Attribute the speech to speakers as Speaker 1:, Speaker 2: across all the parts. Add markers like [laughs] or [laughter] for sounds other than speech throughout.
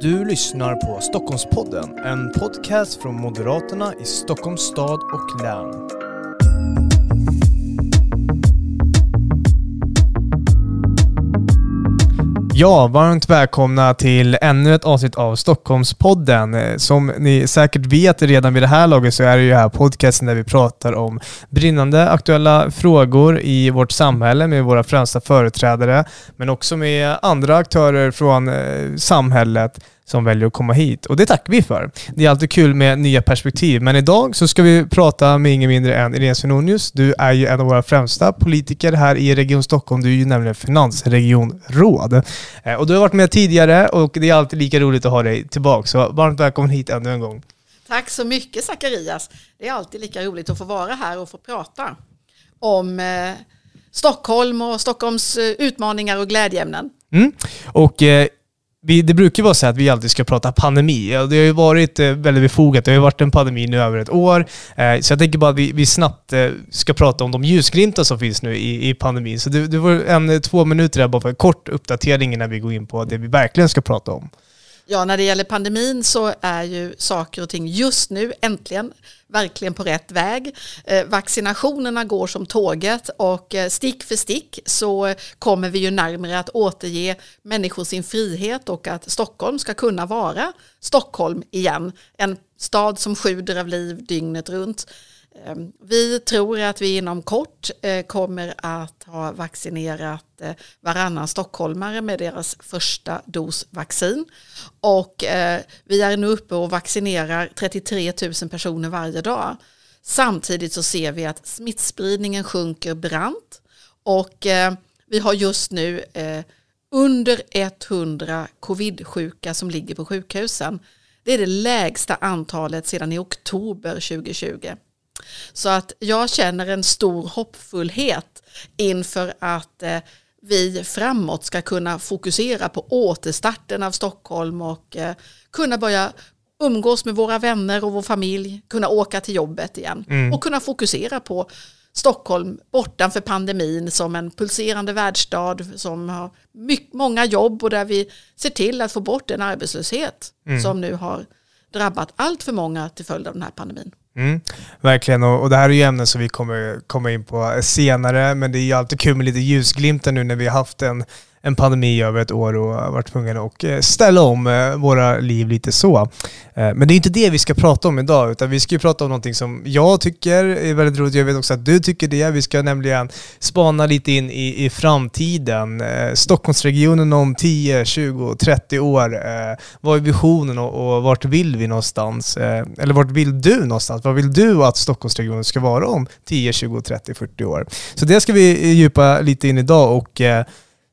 Speaker 1: Du lyssnar på Stockholmspodden, en podcast från Moderaterna i Stockholms stad och län. Ja, varmt välkomna till ännu ett avsnitt av Stockholmspodden. Eh, som ni säkert vet redan vid det här laget så är det ju här podcasten där vi pratar om brinnande aktuella frågor i vårt samhälle med våra främsta företrädare, men också med andra aktörer från eh, samhället som väljer att komma hit. Och det tackar vi för. Det är alltid kul med nya perspektiv. Men idag så ska vi prata med ingen mindre än Irene Svenonius. Du är ju en av våra främsta politiker här i Region Stockholm. Du är ju nämligen finansregionråd. Eh, och du har varit med tidigare och det är alltid lika roligt att ha dig tillbaka. Så varmt välkommen hit ännu en gång.
Speaker 2: Tack så mycket Zacharias. Det är alltid lika roligt att få vara här och få prata om eh, Stockholm och Stockholms eh, utmaningar och glädjeämnen.
Speaker 1: Mm. Och eh, vi, det brukar vara så att vi alltid ska prata pandemi. Det har ju varit eh, väldigt befogat. Det har ju varit en pandemi nu över ett år. Eh, så jag tänker bara att vi, vi snabbt eh, ska prata om de ljusglimtar som finns nu i, i pandemin. Så det, det var en, två minuter där bara för en kort uppdatering innan vi går in på det vi verkligen ska prata om.
Speaker 2: Ja, när det gäller pandemin så är ju saker och ting just nu äntligen verkligen på rätt väg. Eh, vaccinationerna går som tåget och eh, stick för stick så kommer vi ju närmare att återge människor sin frihet och att Stockholm ska kunna vara Stockholm igen. En stad som sjuder av liv dygnet runt. Ehm, vi tror att vi inom kort eh, kommer att ha vaccinerat eh, varannan stockholmare med deras första dos vaccin. Och eh, vi är nu uppe och vaccinerar 33 000 personer varje dag. Samtidigt så ser vi att smittspridningen sjunker brant och vi har just nu under 100 covid-sjuka som ligger på sjukhusen. Det är det lägsta antalet sedan i oktober 2020. Så att jag känner en stor hoppfullhet inför att eh, vi framåt ska kunna fokusera på återstarten av Stockholm och eh, kunna börja umgås med våra vänner och vår familj, kunna åka till jobbet igen mm. och kunna fokusera på Stockholm bortanför pandemin som en pulserande världsstad som har mycket, många jobb och där vi ser till att få bort den arbetslöshet mm. som nu har drabbat allt för många till följd av den här pandemin.
Speaker 1: Mm, verkligen, och, och, det här är ju ämnen som vi kommer komma in på senare, men det är ju alltid kul med lite ljusglimtar nu när vi har haft en en pandemi över ett år och varit tvungna att eh, ställa om eh, våra liv lite så. Eh, men det är inte det vi ska prata om idag, utan vi ska ju prata om någonting som jag tycker är väldigt roligt. Jag vet också att du tycker det. Vi ska nämligen spana lite in i, i framtiden. Stockholmsregionen om 10, 20, 30 år. Vad är visionen och, och vart vill vi någonstans? Eller vart vill du någonstans? Vad vill du att Stockholmsregionen ska vara om 10, 20, 30, 40 år? Så det ska vi djupa lite in idag och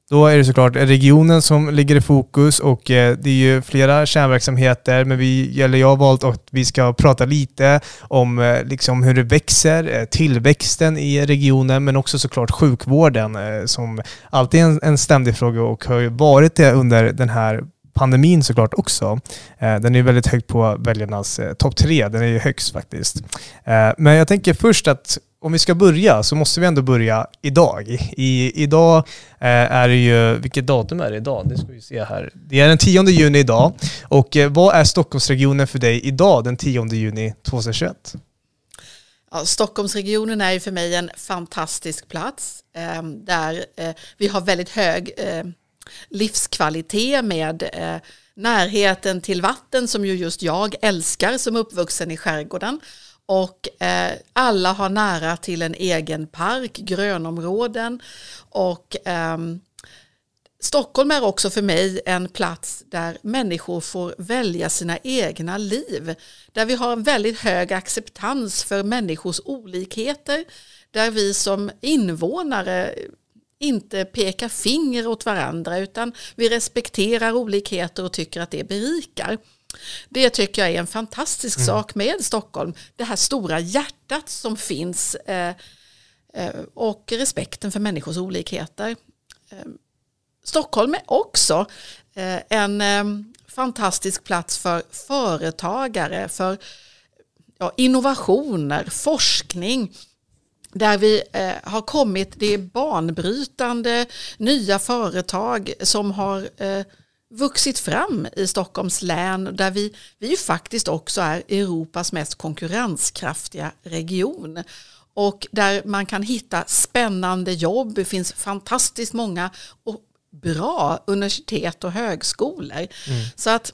Speaker 1: då är det såklart regionen som ligger i fokus och eh, det är ju flera kärnverksamheter, men vi, eller jag har valt att vi ska prata lite om eh, liksom hur det växer, eh, tillväxten i regionen, men också såklart sjukvården som alltid är en ständig fråga och har ju varit det under den här pandemin såklart också. Eh, den är väldigt högt på väljarnas eh, topp tre, den är ju högst faktiskt. Eh, men jag tänker först att om vi ska börja så måste vi ändå börja idag. I, idag är det ju, vilket datum är det idag? Det ska vi se här. Det är den 10 juni idag. Och vad är Stockholmsregionen för dig idag den 10 juni 2021?
Speaker 2: Ja, Stockholmsregionen är ju för mig en fantastisk plats där vi har väldigt hög livskvalitet med eh, närheten till vatten som ju just jag älskar som uppvuxen i skärgården och eh, alla har nära till en egen park, grönområden och eh, Stockholm är också för mig en plats där människor får välja sina egna liv. Där vi har en väldigt hög acceptans för människors olikheter. Där vi som invånare inte pekar finger åt varandra utan vi respekterar olikheter och tycker att det berikar. Det tycker jag är en fantastisk mm. sak med Stockholm. Det här stora hjärtat som finns eh, eh, och respekten för människors olikheter. Eh, Stockholm är också eh, en eh, fantastisk plats för företagare, för ja, innovationer, forskning där vi eh, har kommit, det är banbrytande nya företag som har vuxit fram i Stockholms län där vi, vi faktiskt också är Europas mest konkurrenskraftiga region och där man kan hitta spännande jobb. Det finns fantastiskt många och bra universitet och högskolor. Mm. Så att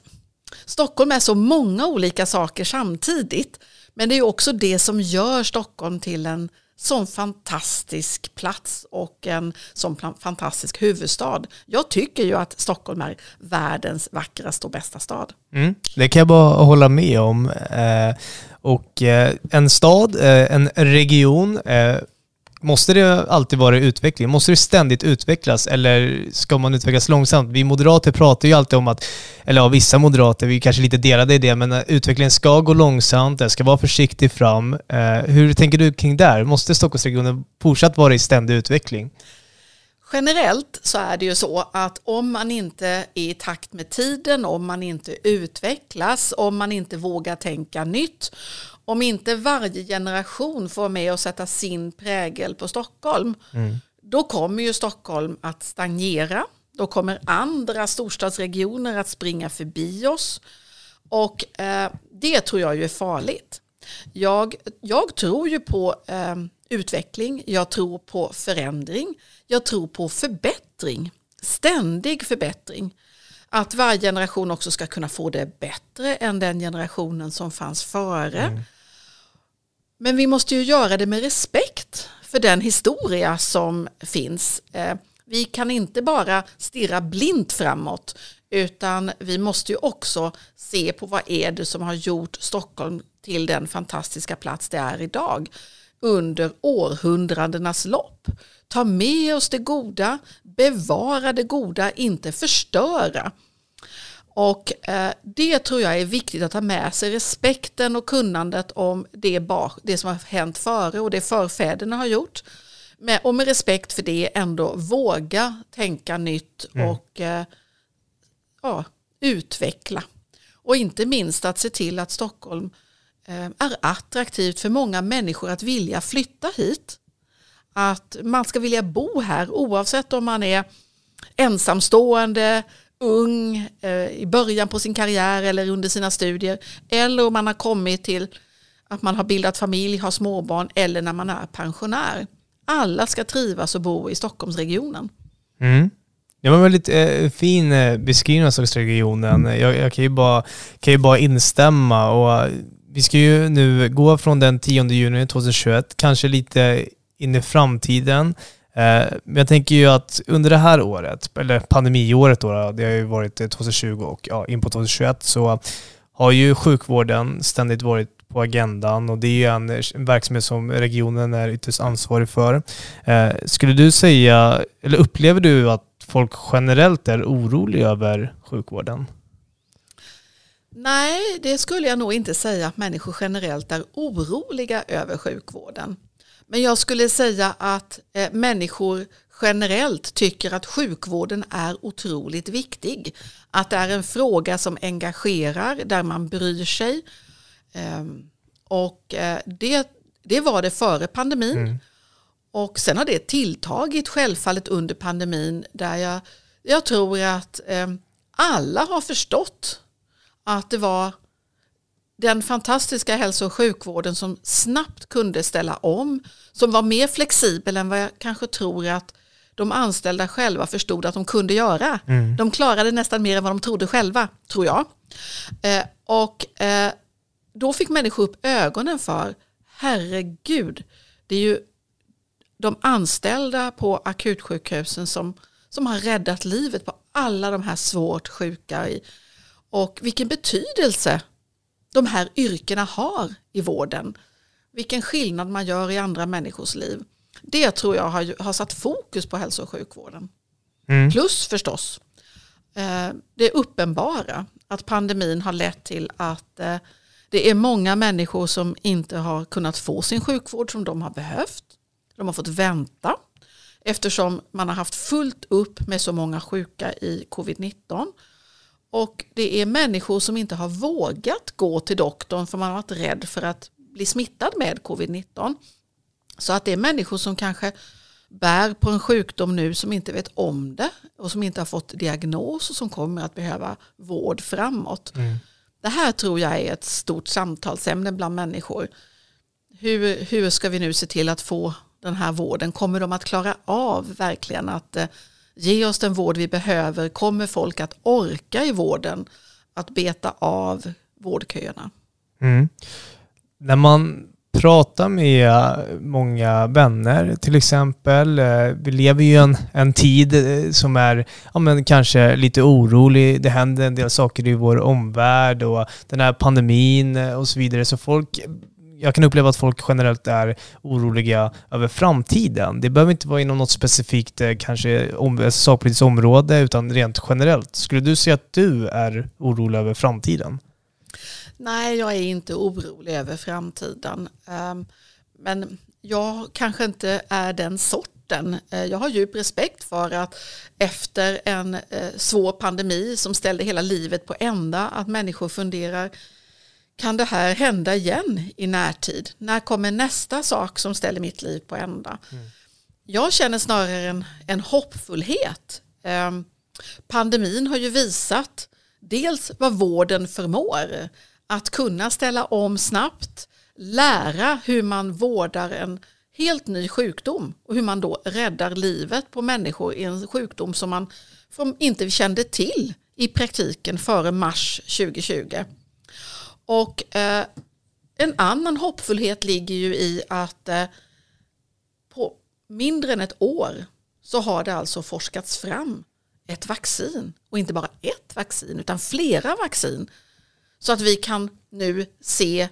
Speaker 2: Stockholm är så många olika saker samtidigt. Men det är också det som gör Stockholm till en sån fantastisk plats och en sån fantastisk huvudstad. Jag tycker ju att Stockholm är världens vackraste och bästa stad.
Speaker 1: Mm, det kan jag bara hålla med om. Eh, och eh, en stad, eh, en region, eh, Måste det alltid vara utveckling? Måste det ständigt utvecklas eller ska man utvecklas långsamt? Vi moderater pratar ju alltid om att, eller ja, vissa moderater, vi är kanske lite delade i det, men eh, utvecklingen ska gå långsamt, den ska vara försiktig fram. Eh, hur tänker du kring det? Måste Stockholmsregionen fortsatt vara i ständig utveckling?
Speaker 2: Generellt så är det ju så att om man inte är i takt med tiden, om man inte utvecklas, om man inte vågar tänka nytt, om inte varje generation får med och sätta sin prägel på Stockholm, mm. då kommer ju Stockholm att stagnera. Då kommer andra storstadsregioner att springa förbi oss. Och eh, det tror jag ju är farligt. Jag, jag tror ju på eh, utveckling, jag tror på förändring, jag tror på förbättring, ständig förbättring. Att varje generation också ska kunna få det bättre än den generationen som fanns före. Mm. Men vi måste ju göra det med respekt för den historia som finns. Eh, vi kan inte bara stirra blint framåt utan vi måste ju också se på vad är det som har gjort Stockholm till den fantastiska plats det är idag under århundradenas lopp. Ta med oss det goda, bevara det goda, inte förstöra. Och eh, det tror jag är viktigt att ha med sig, respekten och kunnandet om det, det som har hänt före och det förfäderna har gjort. Med, och med respekt för det ändå våga tänka nytt mm. och eh, ja, utveckla. Och inte minst att se till att Stockholm Eh, är attraktivt för många människor att vilja flytta hit. Att man ska vilja bo här oavsett om man är ensamstående, ung, eh, i början på sin karriär eller under sina studier. Eller om man har kommit till att man har bildat familj, har småbarn eller när man är pensionär. Alla ska trivas och bo i Stockholmsregionen.
Speaker 1: Mm. Det var en väldigt eh, fin eh, beskrivning av Stockholmsregionen. Jag, jag, kan, ju bara, kan ju bara instämma. Och, vi ska ju nu gå från den 10 juni 2021, kanske lite in i framtiden. Eh, men jag tänker ju att under det här året, eller pandemiåret då, det har ju varit eh, 2020 och ja, in på 2021, så har ju sjukvården ständigt varit på agendan och det är ju en, verksamhet som regionen är ytterst ansvarig för. Eh, skulle du säga, eller upplever du att folk generellt är oroliga över sjukvården?
Speaker 2: Nej, det skulle jag nog inte säga att människor generellt är oroliga över sjukvården. Men jag skulle säga att eh, människor generellt tycker att sjukvården är otroligt viktig. Att det är en fråga som engagerar, där man bryr sig. Eh, och eh, det, det var det före pandemin. Mm. Och sen har det tilltagit självfallet under pandemin där jag, jag tror att ehm, alla har förstått att det var den fantastiska hälso och sjukvården som snabbt kunde ställa om, som var mer flexibel än vad jag kanske tror att de anställda själva förstod att de kunde göra. Mm. De klarade nästan mer än vad de trodde själva, tror jag. Eh, och eh, då fick människor upp ögonen för, herregud, det är ju de anställda på akutsjukhusen som, som har räddat livet på alla de här svårt sjuka. I, och vilken betydelse de här yrkena har i vården. Vilken skillnad man gör i andra människors liv. Det tror jag har, har satt fokus på hälso och sjukvården. Mm. Plus förstås eh, det uppenbara att pandemin har lett till att eh, det är många människor som inte har kunnat få sin sjukvård som de har behövt. De har fått vänta eftersom man har haft fullt upp med så många sjuka i covid-19 och det är människor som inte har vågat gå till doktorn för man har varit rädd för att bli smittad med covid-19. Så att det är människor som kanske bär på en sjukdom nu som inte vet om det och som inte har fått diagnos och som kommer att behöva vård framåt. Mm. Det här tror jag är ett stort samtalsämne bland människor. Hur, hur ska vi nu se till att få den här vården? Kommer de att klara av verkligen att eh, ge oss den vård vi behöver? Kommer folk att orka i vården att beta av vårdköerna?
Speaker 1: Mm. När man pratar med många vänner till exempel. Eh, vi lever ju en, en tid eh, som är ja, men kanske lite orolig. Det händer en del saker i vår omvärld och den här pandemin eh, och så vidare. Så folk jag kan uppleva att folk generellt är oroliga över framtiden. Det behöver inte vara inom något specifikt eh, kanske om, eh, sakpolitiskt område utan rent generellt. Skulle du säga att du är orolig över framtiden?
Speaker 2: Nej, jag är inte orolig över framtiden. Ehm, men jag kanske inte är den sorten. Eh, jag har djup respekt för att efter en svår pandemi som ställde hela livet på ända, att människor funderar, kan det här hända igen i närtid? När kommer nästa sak som ställer mitt liv på ända? Mm. Jag känner snarare en, en hoppfullhet. Ehm, pandemin har ju visat dels vad vården förmår att kunna ställa om snabbt, lära hur man vårdar en helt ny sjukdom och hur man då räddar livet på människor i en sjukdom som man inte kände till i praktiken före mars 2020. Och eh, en annan hoppfullhet ligger ju i att eh, på mindre än ett år så har det alltså forskats fram ett vaccin och inte bara ett vaccin utan flera vaccin så att vi kan nu se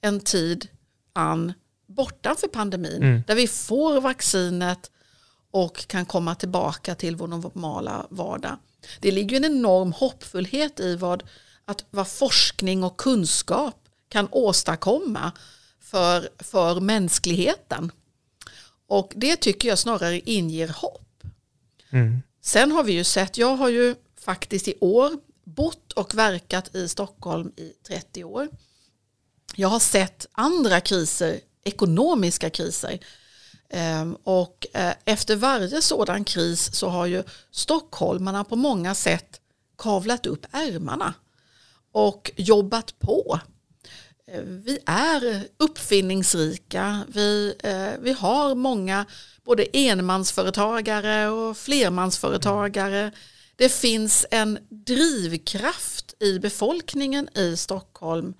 Speaker 2: en tid an bortanför pandemin mm. där vi får vaccinet och kan komma tillbaka till vår normala vardag. Det ligger en enorm hoppfullhet i vad, att, vad forskning och kunskap kan åstadkomma för, för mänskligheten. Och det tycker jag snarare inger hopp. Mm. Sen har vi ju sett, jag har ju faktiskt i år bott och verkat i Stockholm i 30 år. Jag har sett andra kriser, ekonomiska kriser. Ehm, och eh, efter varje sådan kris så har ju stockholmarna på många sätt kavlat upp ärmarna och jobbat på. Eh, vi är uppfinningsrika, vi, eh, vi har många både enmansföretagare och flermansföretagare. Det finns en drivkraft i befolkningen i Stockholm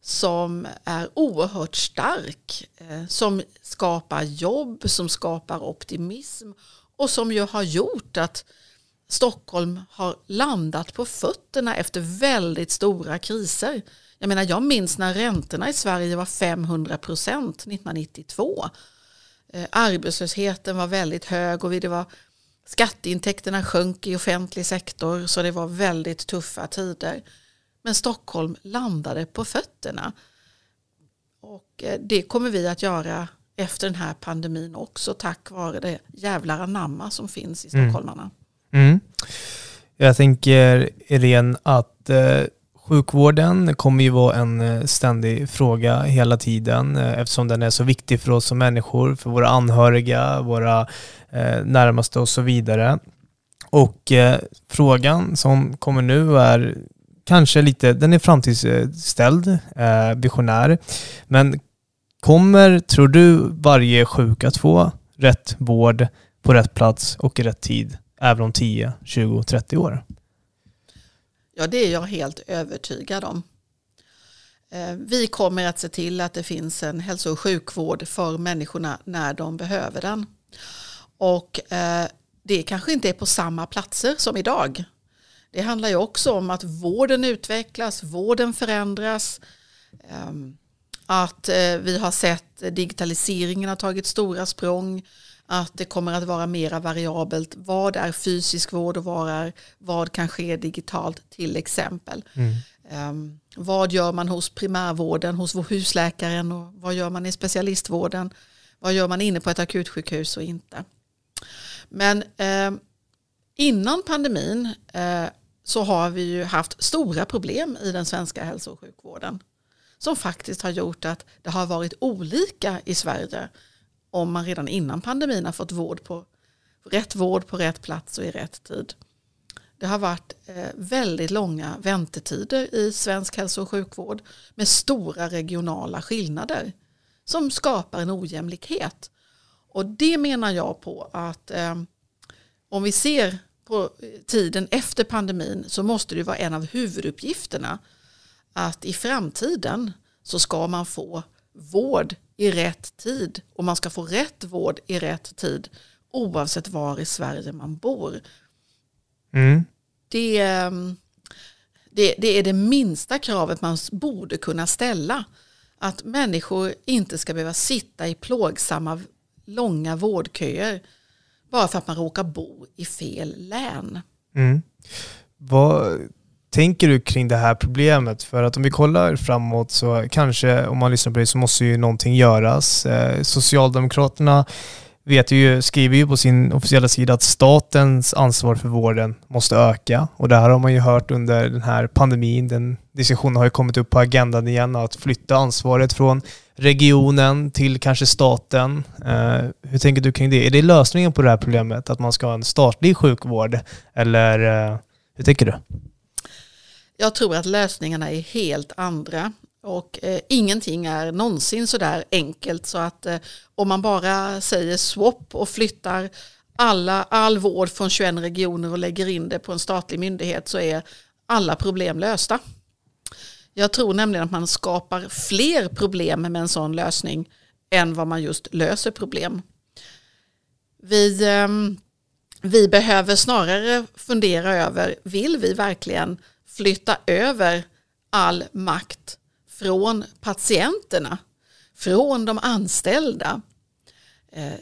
Speaker 2: som är oerhört stark, eh, som skapar jobb, som skapar optimism och som ju har gjort att Stockholm har landat på fötterna efter väldigt stora kriser. Jag menar, jag minns när räntorna i Sverige var 500 procent 1992. Eh, arbetslösheten var väldigt hög och det var Skatteintäkterna sjönk i offentlig sektor så det var väldigt tuffa tider. Men Stockholm landade på fötterna. Och eh, det kommer vi att göra efter den här pandemin också tack vare det jävlar anamma som finns i mm. stockholmarna. Mm. Mm.
Speaker 1: Jag tänker Irene att eh, Sjukvården kommer ju vara en eh, ständig fråga hela tiden eh, eftersom den är så viktig för oss som människor, för våra anhöriga, våra eh, närmaste och så vidare. Och eh, frågan som kommer nu är kanske lite, den är framtidsställd, eh, visionär, men kommer, tror du, varje sjuk att få rätt vård på rätt plats och i rätt tid även om 10, 20, 30 år?
Speaker 2: Ja, det är jag helt övertygad om. Eh, vi kommer att se till att det finns en hälso och sjukvård för människorna när de behöver den. Och eh, det kanske inte är på samma platser som idag. Det handlar ju också om att vården utvecklas, vården förändras. Ehm, att eh, vi har sett digitaliseringen har tagit stora språng att det kommer att vara mera variabelt. Vad är fysisk vård och vad, är, vad kan ske digitalt till exempel. Mm. Um, vad gör man hos primärvården, hos vår husläkaren och vad gör man i specialistvården? Vad gör man inne på ett akutsjukhus och inte? Men eh, innan pandemin eh, så har vi ju haft stora problem i den svenska hälso och sjukvården som faktiskt har gjort att det har varit olika i Sverige om man redan innan pandemin har fått vård på rätt vård på rätt plats och i rätt tid. Det har varit eh, väldigt långa väntetider i svensk hälso och sjukvård med stora regionala skillnader som skapar en ojämlikhet. Och det menar jag på att eh, om vi ser på eh, tiden efter pandemin så måste det vara en av huvuduppgifterna att i framtiden så ska man få vård i rätt tid och man ska få rätt vård i rätt tid oavsett var i Sverige man bor. Mm. Det, ehm, det, det är det minsta kravet man borde kunna ställa. Att människor inte ska behöva sitta i plågsamma långa vårdköer bara för att man råkar bo i fel län. Mm.
Speaker 1: Vad tänker du kring det här problemet? För att om vi kollar framåt så kanske, om man lyssnar på dig, så måste ju någonting göras. Eh, Socialdemokraterna vet ju, skriver ju på sin officiella sida att statens ansvar för vården måste öka. Och det här har man ju hört under den här pandemin. Den diskussionen har ju kommit upp på agendan igen, att flytta ansvaret från regionen till kanske staten. Uh, hur tänker du kring det? Är det lösningen på det här problemet, att man ska ha en statlig sjukvård? Eller uh, hur tänker du?
Speaker 2: Jag tror att lösningarna är helt andra. Och eh, ingenting är någonsin så där enkelt så att eh, om man bara säger swap och flyttar alla, all vård från 21 regioner och lägger in det på en statlig myndighet så är alla problem lösta. Jag tror nämligen att man skapar fler problem med en sån lösning än vad man just löser problem. Vi, eh, vi behöver snarare fundera över, vill vi verkligen flytta över all makt från patienterna, från de anställda, eh,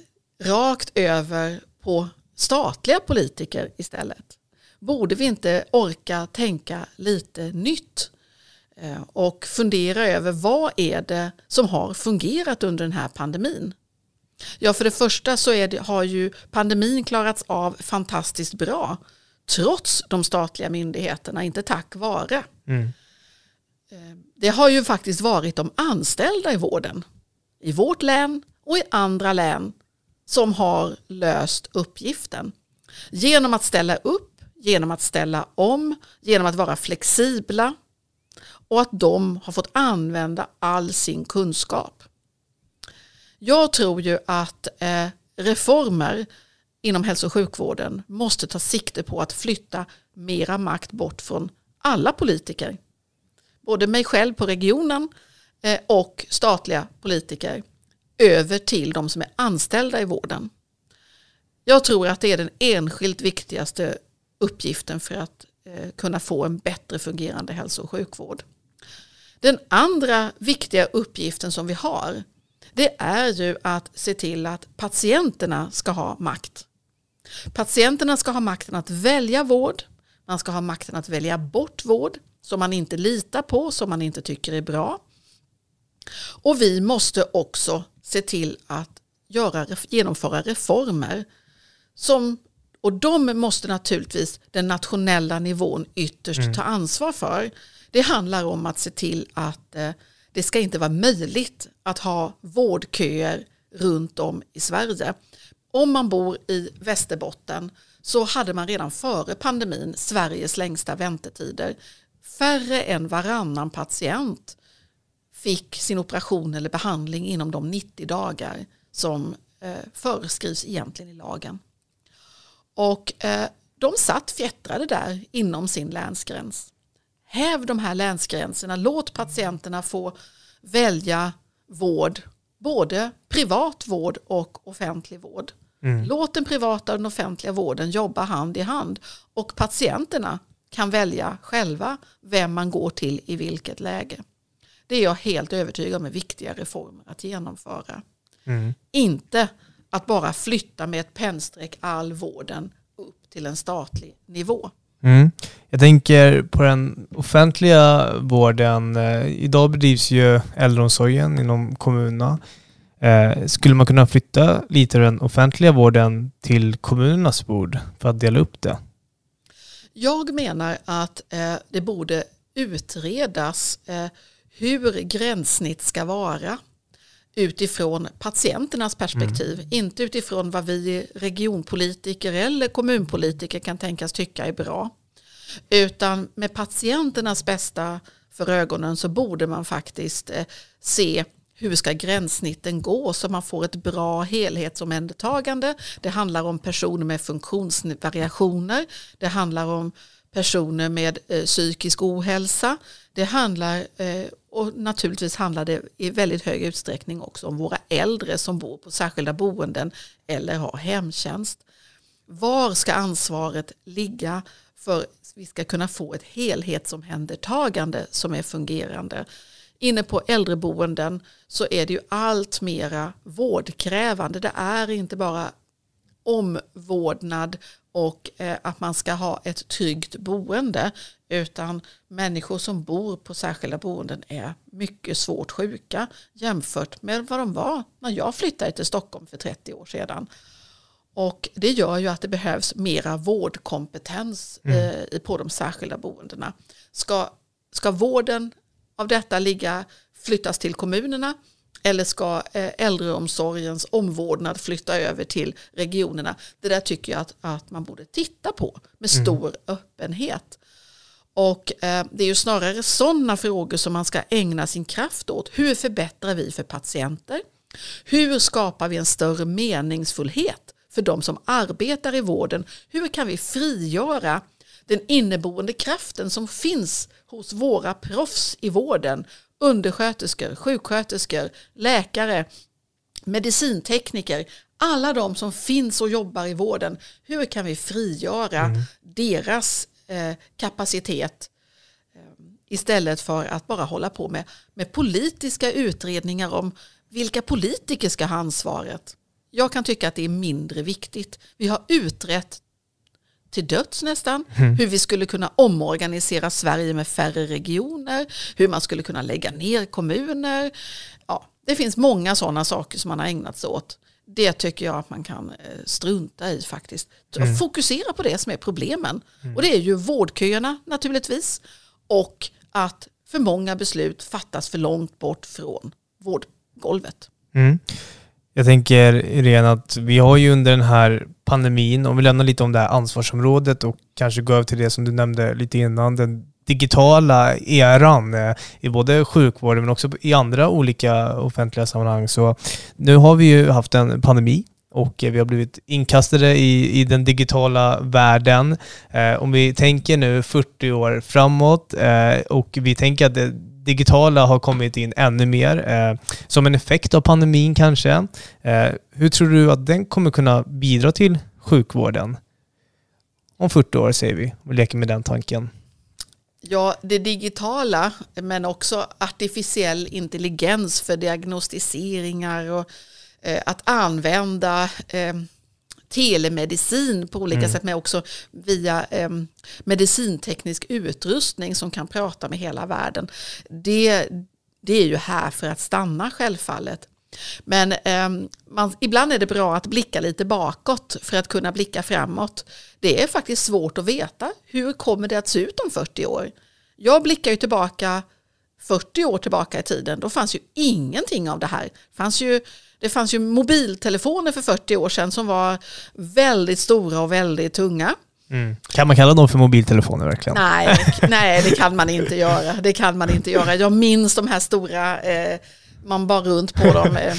Speaker 2: rakt över på statliga politiker istället. Borde vi inte orka tänka lite nytt eh, och fundera över vad är det som har fungerat under den här pandemin? Ja, för det första så det, har ju pandemin klarats av fantastiskt bra trots de statliga myndigheterna, inte tack vare. Mm. Eh, det har ju faktiskt varit de anställda i vården, i vårt län och i andra län, som har löst uppgiften. Genom att ställa upp, genom att ställa om, genom att vara flexibla och att de har fått använda all sin kunskap. Jag tror ju att eh, reformer inom hälso och sjukvården måste ta sikte på att flytta mera makt bort från alla politiker både mig själv på regionen eh, och statliga politiker över till de som är anställda i vården. Jag tror att det är den enskilt viktigaste uppgiften för att eh, kunna få en bättre fungerande hälso och sjukvård. Den andra viktiga uppgiften som vi har det är ju att se till att patienterna ska ha makt. Patienterna ska ha makten att välja vård, man ska ha makten att välja bort vård, som man inte litar på, som man inte tycker är bra. Och vi måste också se till att göra, genomföra reformer som och de måste naturligtvis den nationella nivån ytterst mm. ta ansvar för. Det handlar om att se till att eh, det ska inte vara möjligt att ha vårdköer runt om i Sverige. Om man bor i Västerbotten så hade man redan före pandemin Sveriges längsta väntetider färre än varannan patient fick sin operation eller behandling inom de 90 dagar som eh, föreskrivs egentligen i lagen. Och eh, de satt fjättrade där inom sin länsgräns. Häv de här länsgränserna, låt patienterna få välja vård, både privat vård och offentlig vård. Mm. Låt den privata och den offentliga vården jobba hand i hand och patienterna kan välja själva vem man går till i vilket läge. Det är jag helt övertygad om är viktiga reformer att genomföra. Mm. Inte att bara flytta med ett pennstreck all vården upp till en statlig nivå.
Speaker 1: Mm. Jag tänker på den offentliga vården. Eh, idag bedrivs ju äldreomsorgen inom kommunerna. Eh, skulle man kunna flytta lite den offentliga vården till kommunernas bord för att dela upp det?
Speaker 2: Jag menar att eh, det borde utredas eh, hur gränssnitt ska vara. utifrån patienternas perspektiv, mm. inte utifrån vad vi regionpolitiker eller kommunpolitiker kan tänkas tycka är bra. Utan med patienternas bästa för ögonen så borde man faktiskt eh, se hur ska gränssnitten gå så man får ett bra helhetsomhändertagande. Det handlar om personer med funktionsvariationer. Det handlar om personer med eh, psykisk ohälsa. Det handlar, eh, och naturligtvis handlar det i väldigt hög utsträckning också om våra äldre som bor på särskilda boenden eller har hemtjänst. Var ska ansvaret ligga för att vi ska kunna få ett helhetsomhändertagande som är fungerande? Inne på äldreboenden så är det ju allt mera vårdkrävande. Det är inte bara omvårdnad och eh, att man ska ha ett tryggt boende utan människor som bor på särskilda boenden är mycket svårt sjuka jämfört med vad de var när jag flyttade till Stockholm för 30 år sedan. Och det gör ju att det behövs mera vårdkompetens mm. eh, på de särskilda boendena. Ska, ska vården av detta ligga, flyttas till kommunerna eller ska eh, äldreomsorgens omvårdnad flytta över till regionerna? Det där tycker jag att, att man borde titta på med mm. stor mm. öppenhet. Och eh, det är ju snarare sådana frågor som man ska ägna sin kraft åt. Hur förbättrar vi för patienter? Hur skapar vi en större meningsfullhet för de som arbetar i vården? Hur kan vi frigöra den inneboende kraften som finns hos våra proffs i vården undersköterskor, sjuksköterskor, läkare, medicintekniker, alla de som finns och jobbar i vården, hur kan vi frigöra mm. deras eh, kapacitet eh, istället för att bara hålla på med, med politiska utredningar om vilka politiker ska ha ansvaret. Jag kan tycka att det är mindre viktigt. Vi har utrett till döds nästan. Mm. Hur vi skulle kunna omorganisera Sverige med färre regioner. Hur man skulle kunna lägga ner kommuner. Ja, det finns många sådana saker som man har ägnat sig åt. Det tycker jag att man kan eh, strunta i faktiskt. Mm. Fokusera på det som är problemen. Mm. Och det är ju vårdköerna naturligtvis. Och att för många beslut fattas för långt bort från vårdgolvet.
Speaker 1: Jag tänker Irene att vi har ju under den här pandemin, om vi lämnar lite om det här ansvarsområdet och kanske går över till det som du nämnde lite innan, den digitala eran eh, i både sjukvården men också i andra olika offentliga sammanhang. Så nu har vi ju haft en pandemi och eh, vi har blivit inkastade i, i den digitala världen. Eh, om vi tänker nu 40 år framåt eh, och vi tänker att det digitala har kommit in ännu mer, eh, som en effekt av pandemin kanske. Eh, hur tror du att den kommer kunna bidra till sjukvården? Om 40 år säger vi, och leker med den tanken.
Speaker 2: Ja, det digitala, men också artificiell intelligens för diagnostiseringar och eh, att använda eh, telemedicin på olika mm. sätt, men också via eh, medicinteknisk utrustning som kan prata med hela världen. Det, det är ju här för att stanna självfallet. Men eh, man, ibland är det bra att blicka lite bakåt för att kunna blicka framåt. Det är faktiskt svårt att veta hur kommer det att se ut om 40 år. Jag blickar ju tillbaka 40 år tillbaka i tiden, då fanns ju ingenting av det här. Det fanns ju det fanns ju mobiltelefoner för 40 år sedan som var väldigt stora och väldigt tunga.
Speaker 1: Mm. Kan man kalla dem för mobiltelefoner verkligen?
Speaker 2: Nej, [laughs] nej, det kan man inte göra. Det kan man inte göra. Jag minns de här stora, eh, man bar runt på dem. Eh,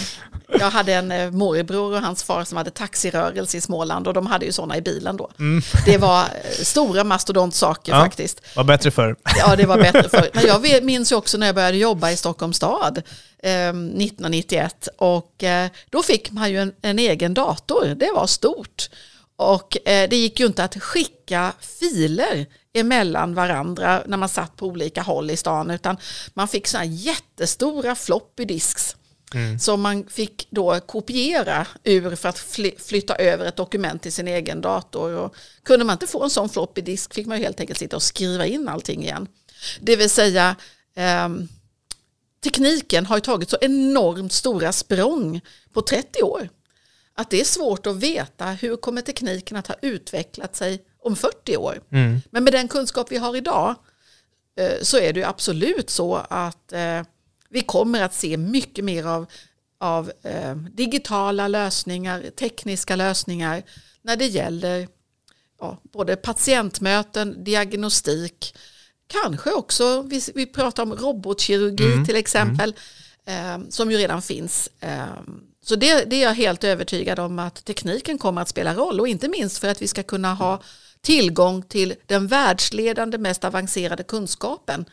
Speaker 2: jag hade en eh, morbror och hans far som hade taxirörelse i Småland och de hade ju sådana i bilen då. Mm. Det var eh, stora mastodontsaker ja, faktiskt.
Speaker 1: var bättre för.
Speaker 2: Ja, det var bättre för. Men jag [laughs] minns ju också när jag började jobba i Stockholms stad eh, 1991 och eh, då fick man ju en, en, egen dator. Det var stort. Och eh, det gick ju inte att skicka filer emellan varandra när man satt på olika håll i stan utan man fick sådana jättestora floppy disks Mm. Som man fick då kopiera ur för att flytta över ett dokument till sin egen dator. Och kunde man inte få en sån floppy disk fick man helt enkelt sitta och skriva in allting igen. Det vill säga eh, tekniken har tagit så enormt stora språng på 30 år. Att det är svårt att veta hur kommer tekniken att ha utvecklat sig om 40 år. Mm. Men med den kunskap vi har idag eh, så är det absolut så att eh, vi kommer att se mycket mer av, av eh, digitala lösningar, tekniska lösningar när det gäller ja, både patientmöten, diagnostik, kanske också, vi, vi pratar om robotkirurgi mm. till exempel, mm. eh, som ju redan finns. Eh, så det, det är jag helt övertygad om att tekniken kommer att spela roll och inte minst för att vi ska kunna ha tillgång till den världsledande mest avancerade kunskapen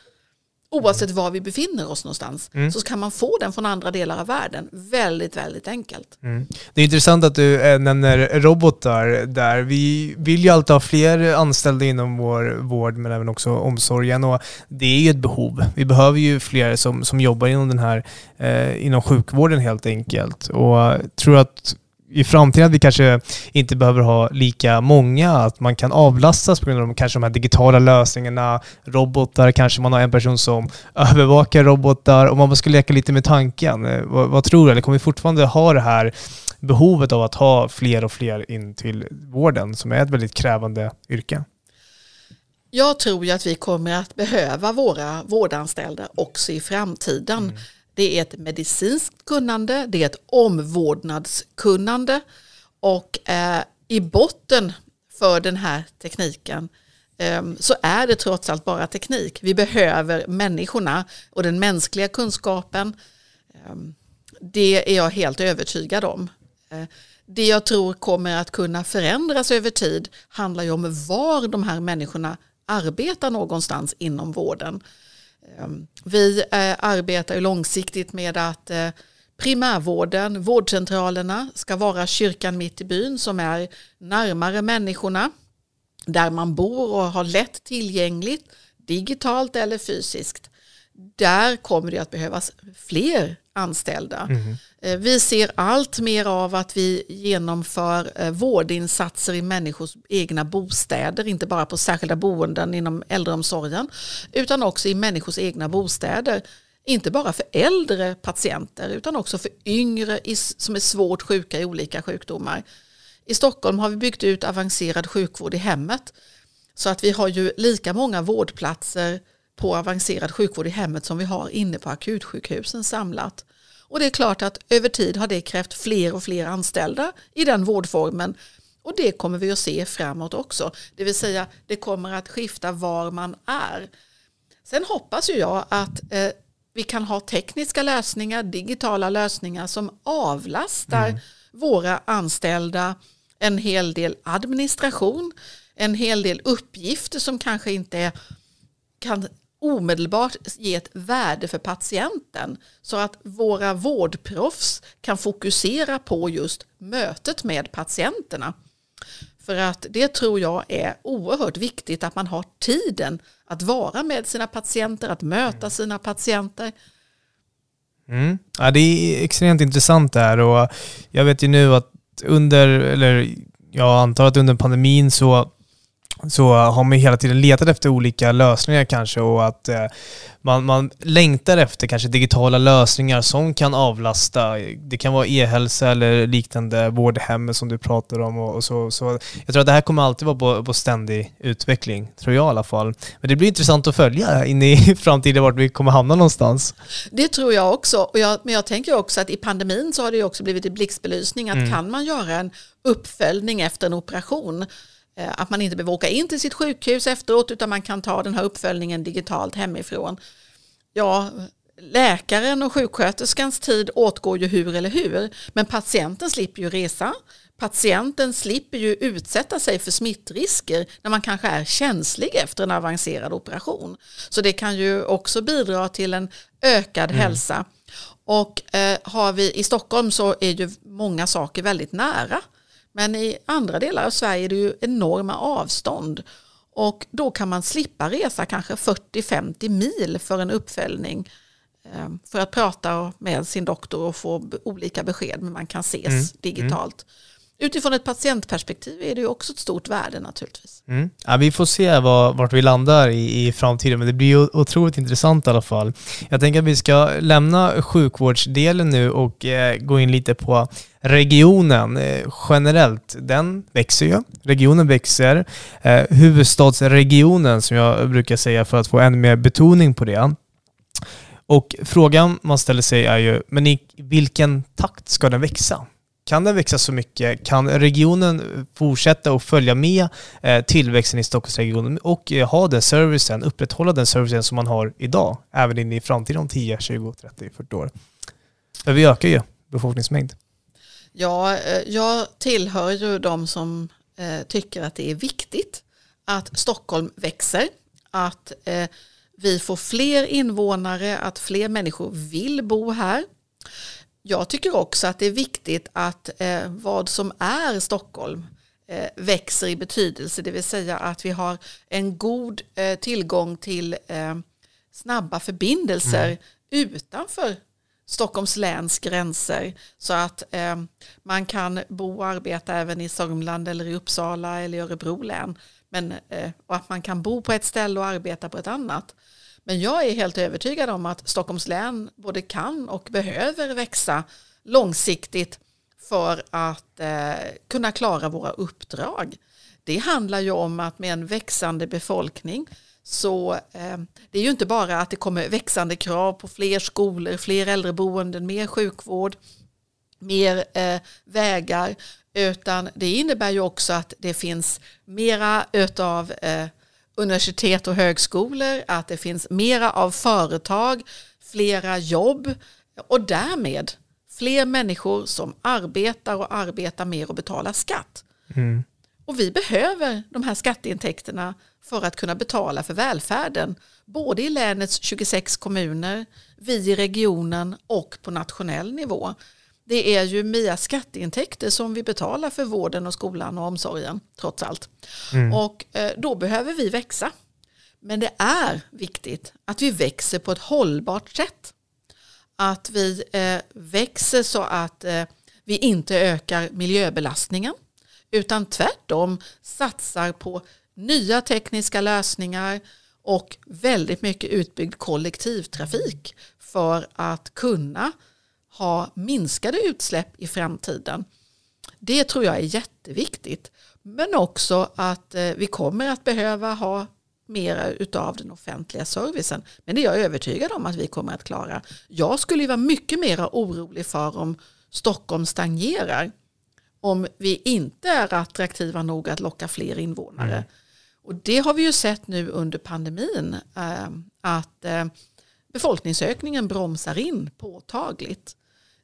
Speaker 2: oavsett var vi befinner oss någonstans, mm. så kan man få den från andra delar av världen. Väldigt, väldigt enkelt.
Speaker 1: Mm. Det är intressant att du äh, nämner robotar där. Vi vill ju alltid ha fler anställda inom vår vård, men även också omsorgen. Och det är ju ett behov. Vi behöver ju fler som, som jobbar inom den här, eh, inom sjukvården helt enkelt. Och tror att i framtiden att vi kanske inte behöver ha lika många, att man kan avlastas på grund av de, kanske de här digitala lösningarna, robotar, kanske man har en person som övervakar robotar. Om man skulle leka lite med tanken, eh, vad, vad tror du? Eller kommer vi fortfarande ha det här behovet av att ha fler och fler in till vården, som är ett väldigt krävande yrke?
Speaker 2: Jag tror ju att vi kommer att behöva våra vårdanställda också i framtiden. Mm. Det är ett medicinskt kunnande, det är ett omvårdnadskunnande och eh, i botten för den här tekniken eh, så är det trots allt bara teknik. Vi behöver människorna och den mänskliga kunskapen. Eh, det är jag helt övertygad om. Eh, det jag tror kommer att kunna förändras över tid handlar ju om var de här människorna arbetar någonstans inom vården. Ehm, vi eh, arbetar långsiktigt med att eh, primärvården, vårdcentralerna ska vara kyrkan mitt i byn som är närmare människorna, där man bor och har lätt tillgängligt, digitalt eller fysiskt. Där kommer det att behövas fler anställda. Mm. Eh, vi ser allt mer av att vi genomför eh, vårdinsatser i människors egna bostäder, inte bara på särskilda boenden inom äldreomsorgen, utan också i människors egna bostäder. Inte bara för äldre patienter utan också för yngre som är svårt sjuka i olika sjukdomar. I Stockholm har vi byggt ut avancerad sjukvård i hemmet så att vi har ju lika många vårdplatser på avancerad sjukvård i hemmet som vi har inne på akutsjukhusen samlat. Och det är klart att över tid har det krävt fler och fler anställda i den vårdformen. Och det kommer vi att se framåt också. Det vill säga det kommer att skifta var man är. Sen hoppas ju jag att eh, vi kan ha tekniska lösningar, digitala lösningar som avlastar mm. våra anställda en hel del administration, en hel del uppgifter som kanske inte kan omedelbart ge ett värde för patienten så att våra vårdproffs kan fokusera på just mötet med patienterna. För att det tror jag är oerhört viktigt att man har tiden att vara med sina patienter, att möta sina patienter.
Speaker 1: Mm. Ja, det är extremt intressant där och jag vet ju nu att under, eller jag antar att under pandemin så så har man hela tiden letat efter olika lösningar kanske och att eh, man, man längtar efter kanske digitala lösningar som kan avlasta. Det kan vara e-hälsa eller liknande vårdhem som du pratar om. Och, och, så, så jag tror att det här kommer alltid vara på, på ständig utveckling, tror jag i alla fall. Men det blir intressant att följa in i [laughs] framtiden vart vi kommer hamna någonstans.
Speaker 2: Det tror jag också. Och jag, men jag tänker också att i pandemin så har det också blivit i blixtbelysning att mm. kan man göra en uppföljning efter en operation Eh, att man inte behöver åka in till sitt sjukhus efteråt utan man kan ta den här uppföljningen digitalt hemifrån. Ja, läkaren och sjuksköterskans tid åtgår ju hur eller hur, men patienten slipper ju resa. Patienten slipper ju utsätta sig för smittrisker när man kanske är känslig efter en avancerad operation. Så det kan ju också bidra till en ökad mm. hälsa. Och eh, har vi i Stockholm så är ju många saker väldigt nära. Men i andra delar av Sverige är det ju enorma avstånd. Och då kan man slippa resa kanske 40-50 mil för en uppföljning. Eh, för att prata med sin doktor och få olika besked, men man kan ses mm. digitalt. Mm. Utifrån ett patientperspektiv är det ju också ett stort värde naturligtvis.
Speaker 1: Mm. Ja, vi får se var, vart vi landar i, i framtiden, men det blir ju otroligt intressant i alla fall. Jag tänker att vi ska lämna sjukvårdsdelen nu och eh, gå in lite på regionen eh, generellt. Den växer ju. Regionen växer. Eh, huvudstadsregionen, som jag brukar säga för att få ännu mer betoning på det, Och frågan man ställer sig är ju, men i vilken takt ska den växa? Kan den växa så mycket? Kan regionen fortsätta att följa med eh, tillväxten i Stockholmsregionen och ha den servicen, upprätthålla den servicen som man har idag, även in i framtiden om 10, 20, 30, 40 år? För vi ökar ju befolkningsmängd.
Speaker 2: Ja, eh, jag tillhör ju de som tycker att det är viktigt att Stockholm växer, att vi får fler invånare, att fler människor vill bo här. Jag tycker också att det är viktigt att eh, vad som är Stockholm eh, växer i betydelse, det vill säga att vi har en god eh, tillgång till eh, snabba förbindelser mm. utanför Stockholms läns gränser så att eh, man kan bo och arbeta även i Sörmland eller i Uppsala eller i Örebro län. Men, eh, och att man kan bo på ett ställe och arbeta på ett annat. Men jag är helt övertygad om att Stockholms län både kan och behöver växa långsiktigt för att eh, kunna klara våra uppdrag. Det handlar ju om att med en växande befolkning så eh, det är ju inte bara att det kommer växande krav på fler skolor, fler äldreboenden, mer sjukvård, mer eh, vägar, utan det innebär ju också att det finns mera utav eh, universitet och högskolor, att det finns mera av företag, flera jobb och därmed fler människor som arbetar och arbetar mer och betalar skatt. Mm. Och vi behöver de här skatteintäkterna för att kunna betala för välfärden, både i länets 26 kommuner, vi i regionen och på nationell nivå det är ju via skatteintäkter som vi betalar för vården och skolan och omsorgen trots allt. Mm. Och eh, då behöver vi växa. Men det är viktigt att vi växer på ett hållbart sätt. Att vi eh, växer så att eh, vi inte ökar miljöbelastningen utan tvärtom satsar på nya tekniska lösningar och väldigt mycket utbyggd kollektivtrafik för att kunna ha minskade utsläpp i framtiden. Det tror jag är jätteviktigt. Men också att eh, vi kommer att behöva ha mera utav den offentliga servicen. Men det är jag övertygad om att vi kommer att klara. Jag skulle vara mycket mer orolig för om Stockholm stagnerar. Om vi inte är attraktiva nog att locka fler invånare. Mm. Och det har vi ju sett nu under pandemin. Eh, att eh, befolkningsökningen bromsar in påtagligt.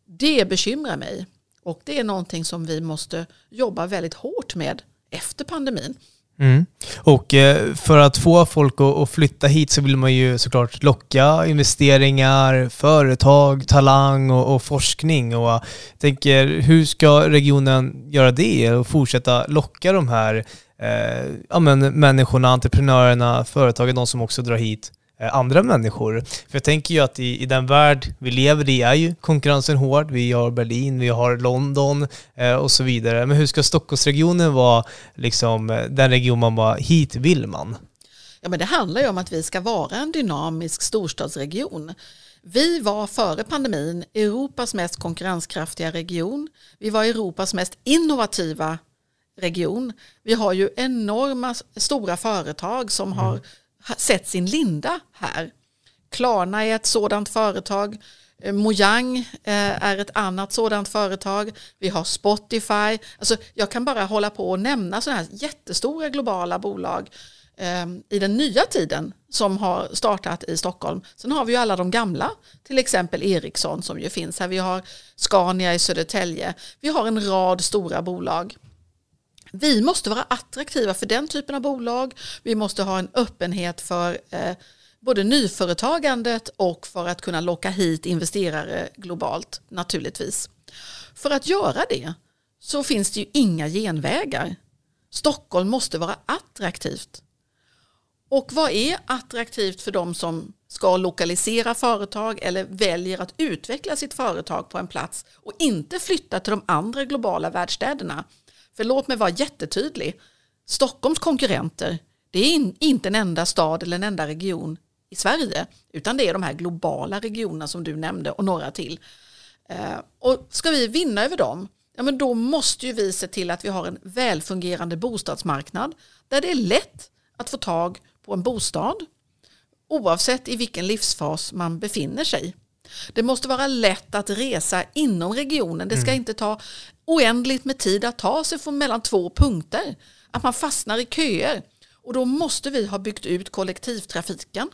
Speaker 2: Det bekymrar mig och det är någonting som vi måste jobba väldigt hårt med efter pandemin.
Speaker 1: Mm. Och eh, för att få folk att flytta hit så vill man ju såklart locka investeringar, företag, talang och, och forskning. Och jag tänker, hur ska regionen göra det och fortsätta locka de här eh, ja, men, människorna, entreprenörerna, företagen, de som också drar hit andra människor. För jag tänker ju att i, i den värld vi lever i är ju konkurrensen hård. Vi har Berlin, vi har London eh, och så vidare. Men hur ska Stockholmsregionen vara liksom, eh, den region man bara, hit vill man?
Speaker 2: Ja, men det handlar ju om att vi ska vara en dynamisk storstadsregion. Vi var före pandemin Europas mest konkurrenskraftiga region. Vi var Europas mest innovativa region. Vi har ju enorma stora företag som mm. har sett sin linda här. Klarna är ett sådant företag. Eh, Mojang eh, är ett annat sådant företag. Vi har Spotify. Alltså jag kan bara hålla på och nämna sådana här jättestora globala bolag ehm, i den nya tiden som har startat i Stockholm. Sen har vi ju alla de gamla, till exempel Ericsson som ju finns här. Vi har Scania i Södertälje. Vi har en rad stora bolag. Vi måste vara attraktiva för den typen av bolag. Vi måste ha en öppenhet för eh, både nyföretagandet och för att kunna locka hit investerare globalt naturligtvis. För att göra det så finns det ju inga genvägar. Stockholm måste vara attraktivt. Och vad är attraktivt för de som ska lokalisera företag eller väljer att utveckla sitt företag på en plats och inte flytta till de andra globala världsstäderna? För låt mig vara jättetydlig. Stockholms konkurrenter, det är inte en enda stad eller en enda region i Sverige, utan det är de här globala regionerna som du nämnde och några till. Eh, och ska vi vinna över dem, ja men då måste ju vi se till att vi har en välfungerande bostadsmarknad där det är lätt att få tag på en bostad. oavsett i vilken livsfas man befinner sig. Det måste vara lätt att resa inom regionen. Det ska mm. inte ta oändligt med tid att ta sig från mellan två punkter. Att man fastnar i köer. Och då måste vi ha byggt ut kollektivtrafiken.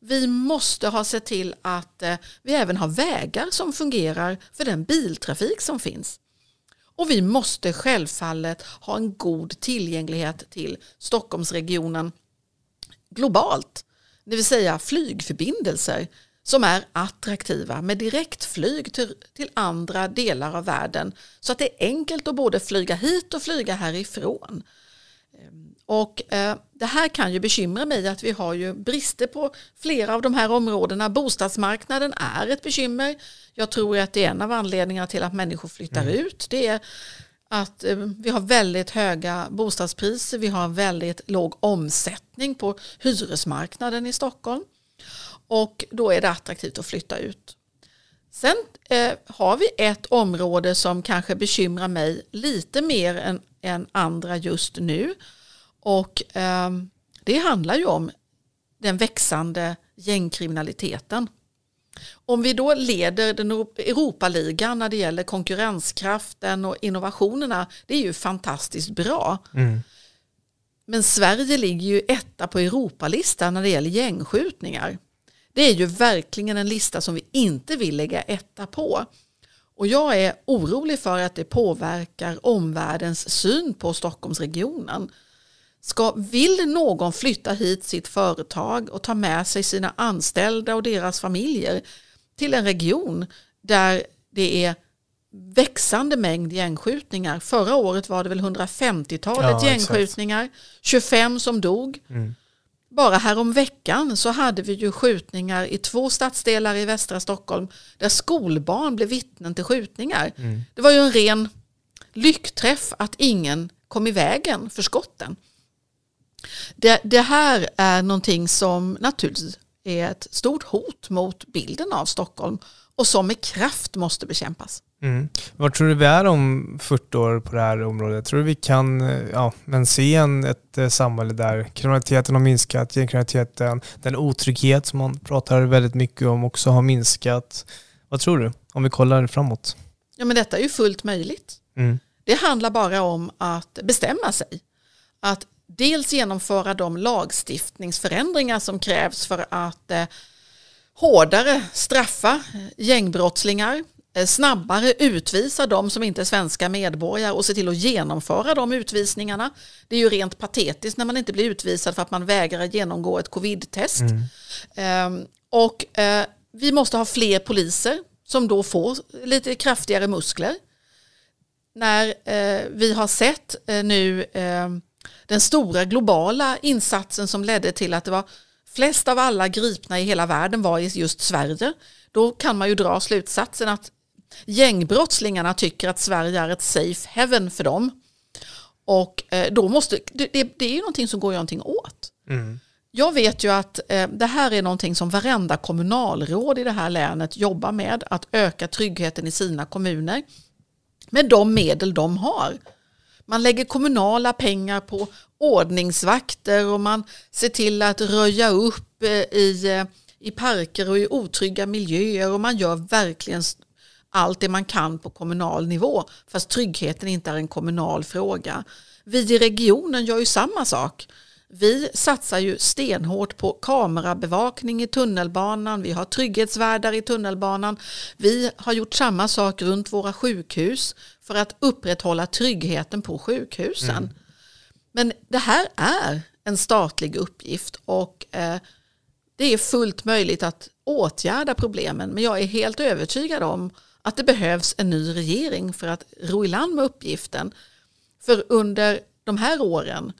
Speaker 2: Vi måste ha sett till att eh, vi även har vägar som fungerar för den biltrafik som finns. Och vi måste självfallet ha en god tillgänglighet till Stockholmsregionen globalt. Det vill säga flygförbindelser som är attraktiva med direktflyg till, till andra delar av världen så att det är enkelt att både flyga hit och flyga härifrån. Ehm, och eh, det här kan ju bekymra mig att vi har ju brister på flera av de här områdena. Bostadsmarknaden är ett bekymmer. Jag tror att det är en av anledningarna till att människor flyttar mm. ut. Det är att eh, vi har väldigt höga bostadspriser, vi har väldigt låg omsättning på hyresmarknaden i Stockholm. Och då är det attraktivt att flytta ut. Sen eh, har vi ett område som kanske bekymrar mig lite mer än, än andra just nu. Och eh, det handlar ju om den växande gängkriminaliteten. Om vi då leder den Europaligan när det gäller konkurrenskraften och innovationerna, det är ju fantastiskt bra. Mm. Men Sverige ligger ju etta på Europalistan när det gäller gängskjutningar. Det är ju verkligen en lista som vi inte vill lägga etta på. Och jag är orolig för att det påverkar omvärldens syn på Stockholmsregionen. Ska, vill någon flytta hit sitt företag och ta med sig sina anställda och deras familjer till en region där det är växande mängd gängskjutningar. Förra året var det väl 150-talet ja, gängskjutningar, exakt. 25 som dog. Mm. Bara härom veckan så hade vi ju skjutningar i två stadsdelar i västra Stockholm där skolbarn blev vittnen till skjutningar. Mm. Det var ju en ren lyckträff att ingen kom i vägen för skotten. Det, det här är någonting som naturligtvis är ett stort hot mot bilden av Stockholm och som med kraft måste bekämpas.
Speaker 1: Mm. Vad tror du vi är om 40 år på det här området? Tror du vi kan ja, men se en, ett eh, samhälle där kriminaliteten har minskat, gängkriminaliteten, den otrygghet som man pratar väldigt mycket om också har minskat. Vad tror du om vi kollar framåt?
Speaker 2: Ja, men detta är ju fullt möjligt. Mm. Det handlar bara om att bestämma sig. Att dels genomföra de lagstiftningsförändringar som krävs för att eh, hårdare straffa gängbrottslingar, eh, snabbare utvisa de som inte är svenska medborgare och se till att genomföra de utvisningarna. Det är ju rent patetiskt när man inte blir utvisad för att man vägrar genomgå ett covid-test. Mm. Eh, och eh, vi måste ha fler poliser som då får lite kraftigare muskler. När eh, vi har sett eh, nu ehm, den stora globala insatsen som ledde till att det var flest av alla gripna i hela världen var i just Sverige. Då kan man ju dra slutsatsen att gängbrottslingarna tycker att Sverige är ett safe heaven för dem. Och eh, då måste, det, det är ju någonting som går någonting åt. Mm. Jag vet ju att eh, det här är någonting som varenda kommunalråd i det här länet jobbar med, att öka tryggheten i sina kommuner med de medel de har. Man lägger kommunala pengar på ordningsvakter och man ser till att röja upp eh, i, eh, i parker och i otrygga miljöer och man gör verkligen allt det man kan på kommunal nivå fast tryggheten inte är en kommunal fråga. Vi i regionen gör ju samma sak. Vi satsar ju stenhårt på kamerabevakning i tunnelbanan, vi har trygghetsvärdar i tunnelbanan, vi har gjort samma sak runt våra sjukhus för att upprätthålla tryggheten på sjukhusen. Mm. Men det här är en statlig uppgift och eh, det är fullt möjligt att åtgärda problemen men jag är helt övertygad om att det behövs en ny regering för att ro i land med uppgiften. För under de här åren,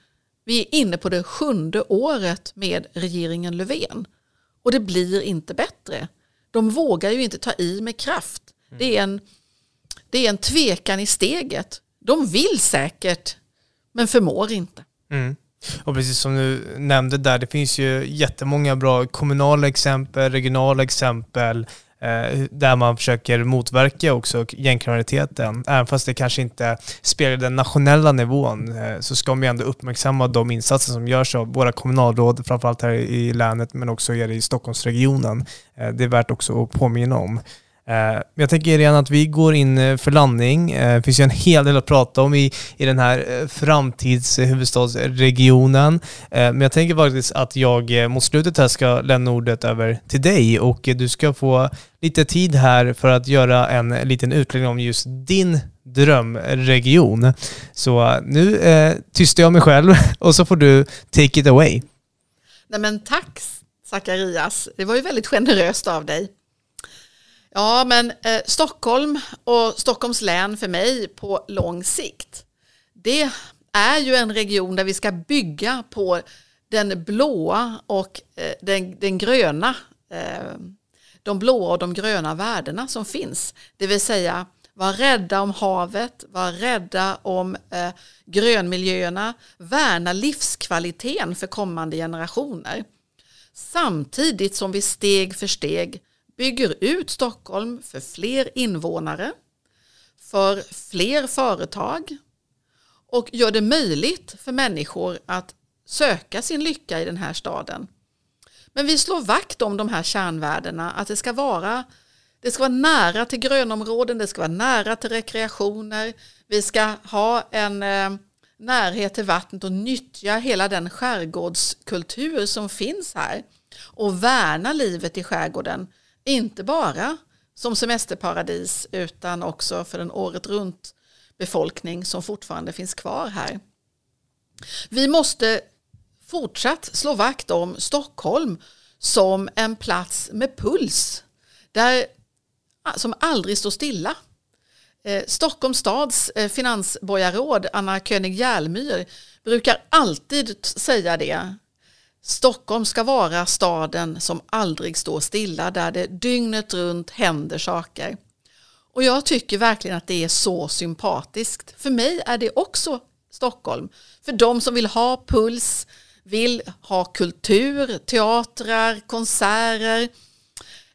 Speaker 2: vi är inne på det sjunde året med regeringen Löfven och det blir inte bättre. De vågar ju inte ta i med kraft. Det är en, det är en tvekan i steget. De vill säkert men förmår inte. Mm.
Speaker 1: Och precis som du nämnde där, det finns ju jättemånga bra kommunala exempel, regionala exempel Eh, där man försöker motverka också gängkriminaliteten. Även fast det kanske inte speglar den nationella nivån eh, så ska man ju ändå uppmärksamma de insatser som görs av våra kommunalråd, framförallt här i länet men också i Stockholmsregionen. Eh, det är värt också att påminna om. Eh, jag tänker redan att vi går in eh, för landning. Eh, det finns ju en hel del att prata om i, i den här framtidshuvudstadsregionen. Men jag tänker faktiskt att jag mot slutet här ska lämna ordet över till dig och du ska få lite tid här för att göra en liten utläggning om just din drömregion. Så nu eh, tystar jag mig själv [laughs] och så får du take it away.
Speaker 2: Nej men tack Zacharias, det var ju väldigt generöst av dig. Ja, men eh, Stockholm och Stockholms län för mig på lång sikt, det är ju en region där vi ska bygga på den blåa och eh, den, den gröna, eh, de blåa och de gröna värdena som finns. Det vill säga var rädda om havet, var rädda om eh, grönmiljöerna, värna livskvaliteten för kommande generationer. Samtidigt som vi steg för steg bygger ut Stockholm för fler invånare, för fler företag och gör det möjligt för människor att söka sin lycka i den här staden. Men vi slår vakt om de här kärnvärdena, att det ska vara det ska vara nära till grönområden, det ska vara nära till rekreationer, vi ska ha en eh, närhet till vattnet och nyttja hela den skärgårdskultur som finns här och värna livet i skärgården inte bara som semesterparadis utan också för den året runt befolkning som fortfarande finns kvar här. Vi måste fortsatt slå vakt om Stockholm som en plats med puls där, som aldrig står stilla. Eh, Stockholms stads eh, finansborgarråd Anna König Järlmyr brukar alltid säga det Stockholm ska vara staden som aldrig står stilla, där det dygnet runt händer saker. Och jag tycker verkligen att det är så sympatiskt. För mig är det också Stockholm. För de som vill ha puls, vill ha kultur, teatrar, konserter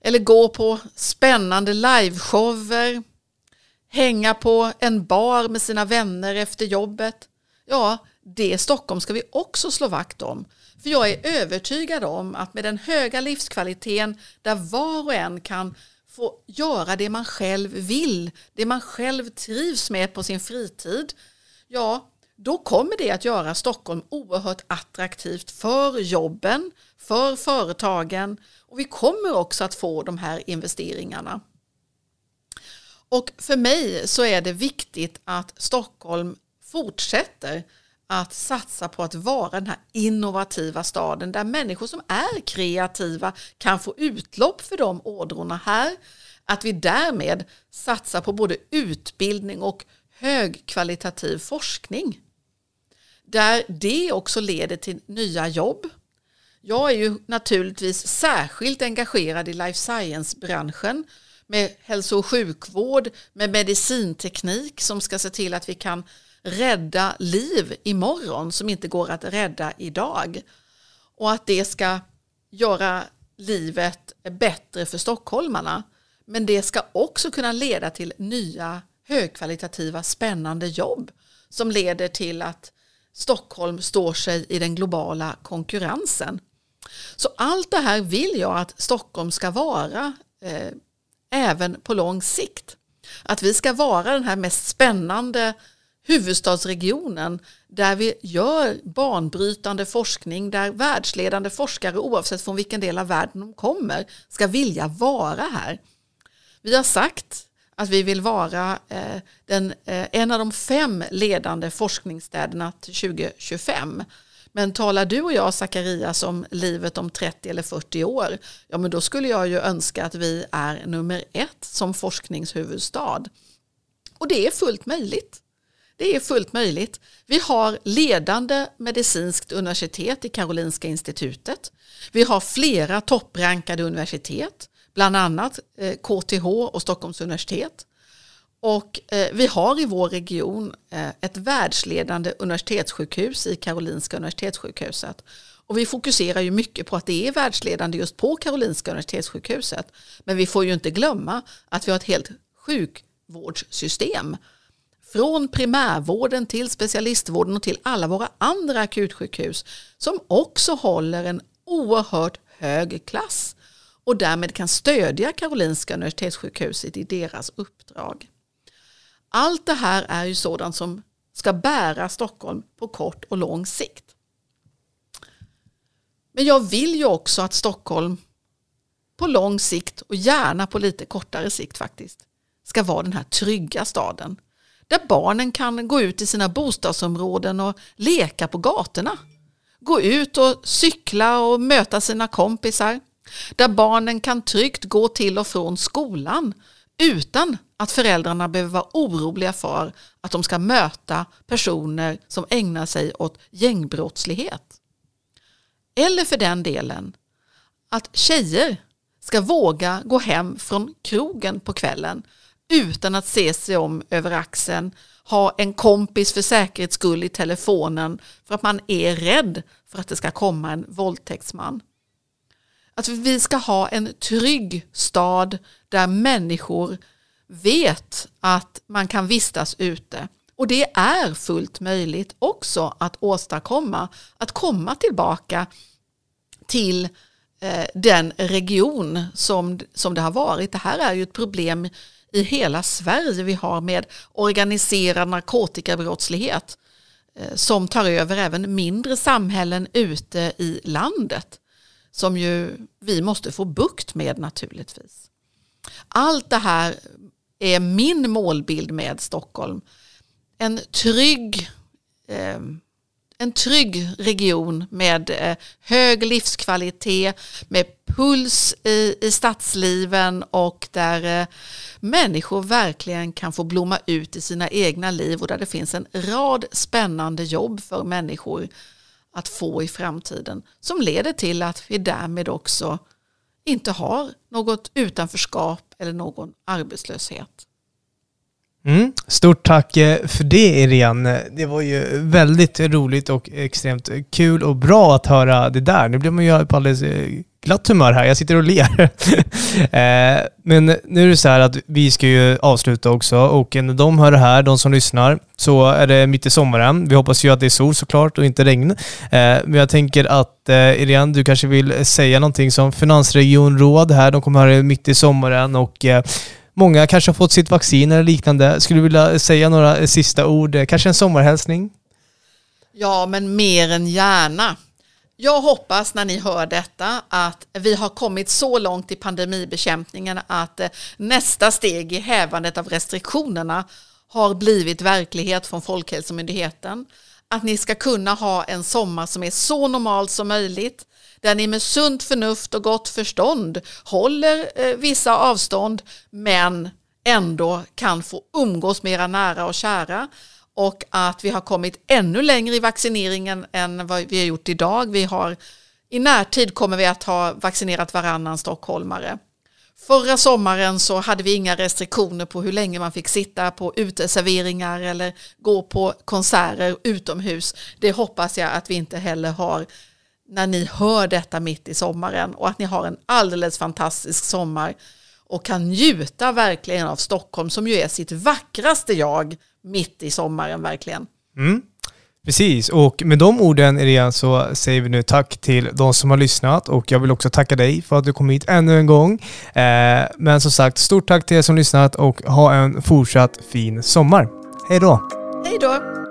Speaker 2: eller gå på spännande liveshower, hänga på en bar med sina vänner efter jobbet. Ja, det Stockholm ska vi också slå vakt om. För jag är övertygad om att med den höga livskvaliteten där var och en kan få göra det man själv vill, det man själv trivs med på sin fritid, ja, då kommer det att göra Stockholm oerhört attraktivt för jobben, för företagen och vi kommer också att få de här investeringarna. Och för mig så är det viktigt att Stockholm fortsätter att satsa på att vara den här innovativa staden där människor som är kreativa kan få utlopp för de ådrorna här. Att vi därmed satsar på både utbildning och högkvalitativ forskning. Där det också leder till nya jobb. Jag är ju naturligtvis särskilt engagerad i life science-branschen med hälso och sjukvård, med medicinteknik som ska se till att vi kan rädda liv imorgon som inte går att rädda idag. Och att det ska göra livet bättre för stockholmarna. Men det ska också kunna leda till nya högkvalitativa spännande jobb som leder till att Stockholm står sig i den globala konkurrensen. Så allt det här vill jag att Stockholm ska vara eh, även på lång sikt. Att vi ska vara den här mest spännande huvudstadsregionen där vi gör banbrytande forskning där världsledande forskare oavsett från vilken del av världen de kommer ska vilja vara här. Vi har sagt att vi vill vara eh, den, eh, en av de fem ledande forskningsstäderna till 2025. Men talar du och jag Zacharias om livet om 30 eller 40 år, ja men då skulle jag ju önska att vi är nummer ett som forskningshuvudstad. Och det är fullt möjligt. Det är fullt möjligt. Vi har ledande medicinskt universitet i Karolinska institutet. Vi har flera topprankade universitet, bland annat eh, KTH och Stockholms universitet. Och eh, vi har i vår region eh, ett världsledande universitetssjukhus i Karolinska universitetssjukhuset. Och vi fokuserar ju mycket på att det är världsledande just på Karolinska Universitetssjukhuset. Men vi får ju inte glömma att vi har ett helt sjukvårdssystem. Från primärvården till specialistvården och till alla våra andra akutsjukhus som också håller en oerhört hög klass och därmed kan stödja Karolinska Universitetssjukhuset i deras uppdrag. Allt det här är ju sådant som ska bära Stockholm på kort och lång sikt. Men jag vill ju också att Stockholm på lång sikt och gärna på lite kortare sikt faktiskt ska vara den här trygga staden. Där barnen kan gå ut i sina bostadsområden och leka på gatorna. Gå ut och cykla och möta sina kompisar. Där barnen kan tryggt gå till och från skolan utan att föräldrarna behöver vara oroliga för att de ska möta personer som ägnar sig åt gängbrottslighet. Eller för den delen att tjejer ska våga gå hem från krogen på kvällen utan att se sig om över axeln, ha en kompis för säkerhets skull i telefonen för att man är rädd för att det ska komma en våldtäktsman. Att vi ska ha en trygg stad där människor vet att man kan vistas ute. Och det är fullt möjligt också att åstadkomma, att komma tillbaka till eh, den region som, som det har varit. Det här är ju ett problem i hela Sverige vi har med organiserad narkotikabrottslighet eh, som tar över även mindre samhällen ute i landet som ju vi måste få bukt med naturligtvis. Allt det här är min målbild med Stockholm. En trygg, eh, en trygg region med eh, hög livskvalitet, med puls i, i stadsliven och där eh, människor verkligen kan få blomma ut i sina egna liv och där det finns en rad spännande jobb för människor att få i framtiden som leder till att vi därmed också inte har något utanförskap eller någon arbetslöshet.
Speaker 1: Mm. Stort tack eh, för det Irene. Det var ju väldigt roligt och extremt kul och bra att höra det där. Nu blir man ju på alldeles eh, glatt humör här. Jag sitter och ler. [laughs] Eh, men nu är det så här att vi ska ju avsluta också och när de hör det här, de som lyssnar, så är det mitt i sommaren. Vi hoppas ju att det är sol såklart och inte regn. Men jag tänker att Irene, du kanske vill säga någonting som finansregionråd här. De kommer höra det mitt i sommaren och Många kanske har fått sitt vaccin eller liknande. Skulle du vilja säga några eh, sista ord? Eh, kanske en sommarhälsning?
Speaker 2: Ja, men mer än gärna. Jag hoppas när ni hör detta att vi har kommit så långt i pandemibekämpningen att eh, nästa steg i hävandet av restriktionerna har blivit verklighet från Folkhälsomyndigheten. Att ni ska kunna ha en sommar som är så normal som möjligt där ni med sunt förnuft och gott förstånd håller eh, vissa avstånd men ändå kan få umgås med era nära och kära och att vi har kommit ännu längre i vaccineringen än vad vi har gjort idag. Vi har, I närtid kommer vi att ha vaccinerat varannan stockholmare. Förra sommaren så hade vi inga restriktioner på hur länge man fick sitta på uteserveringar eller gå på konserter utomhus. Det hoppas jag att vi inte heller har när ni hör detta mitt i sommaren och att ni har en alldeles fantastisk sommar och kan njuta verkligen av Stockholm som ju är sitt vackraste jag mitt i sommaren verkligen.
Speaker 1: Mm. Precis, och med de orden Irene så säger vi nu tack till de som har lyssnat och jag vill också tacka dig för att du kom hit ännu en gång. Eh, men som sagt, stort tack till er som lyssnat och ha en fortsatt fin sommar. Hej då!
Speaker 2: Hej då!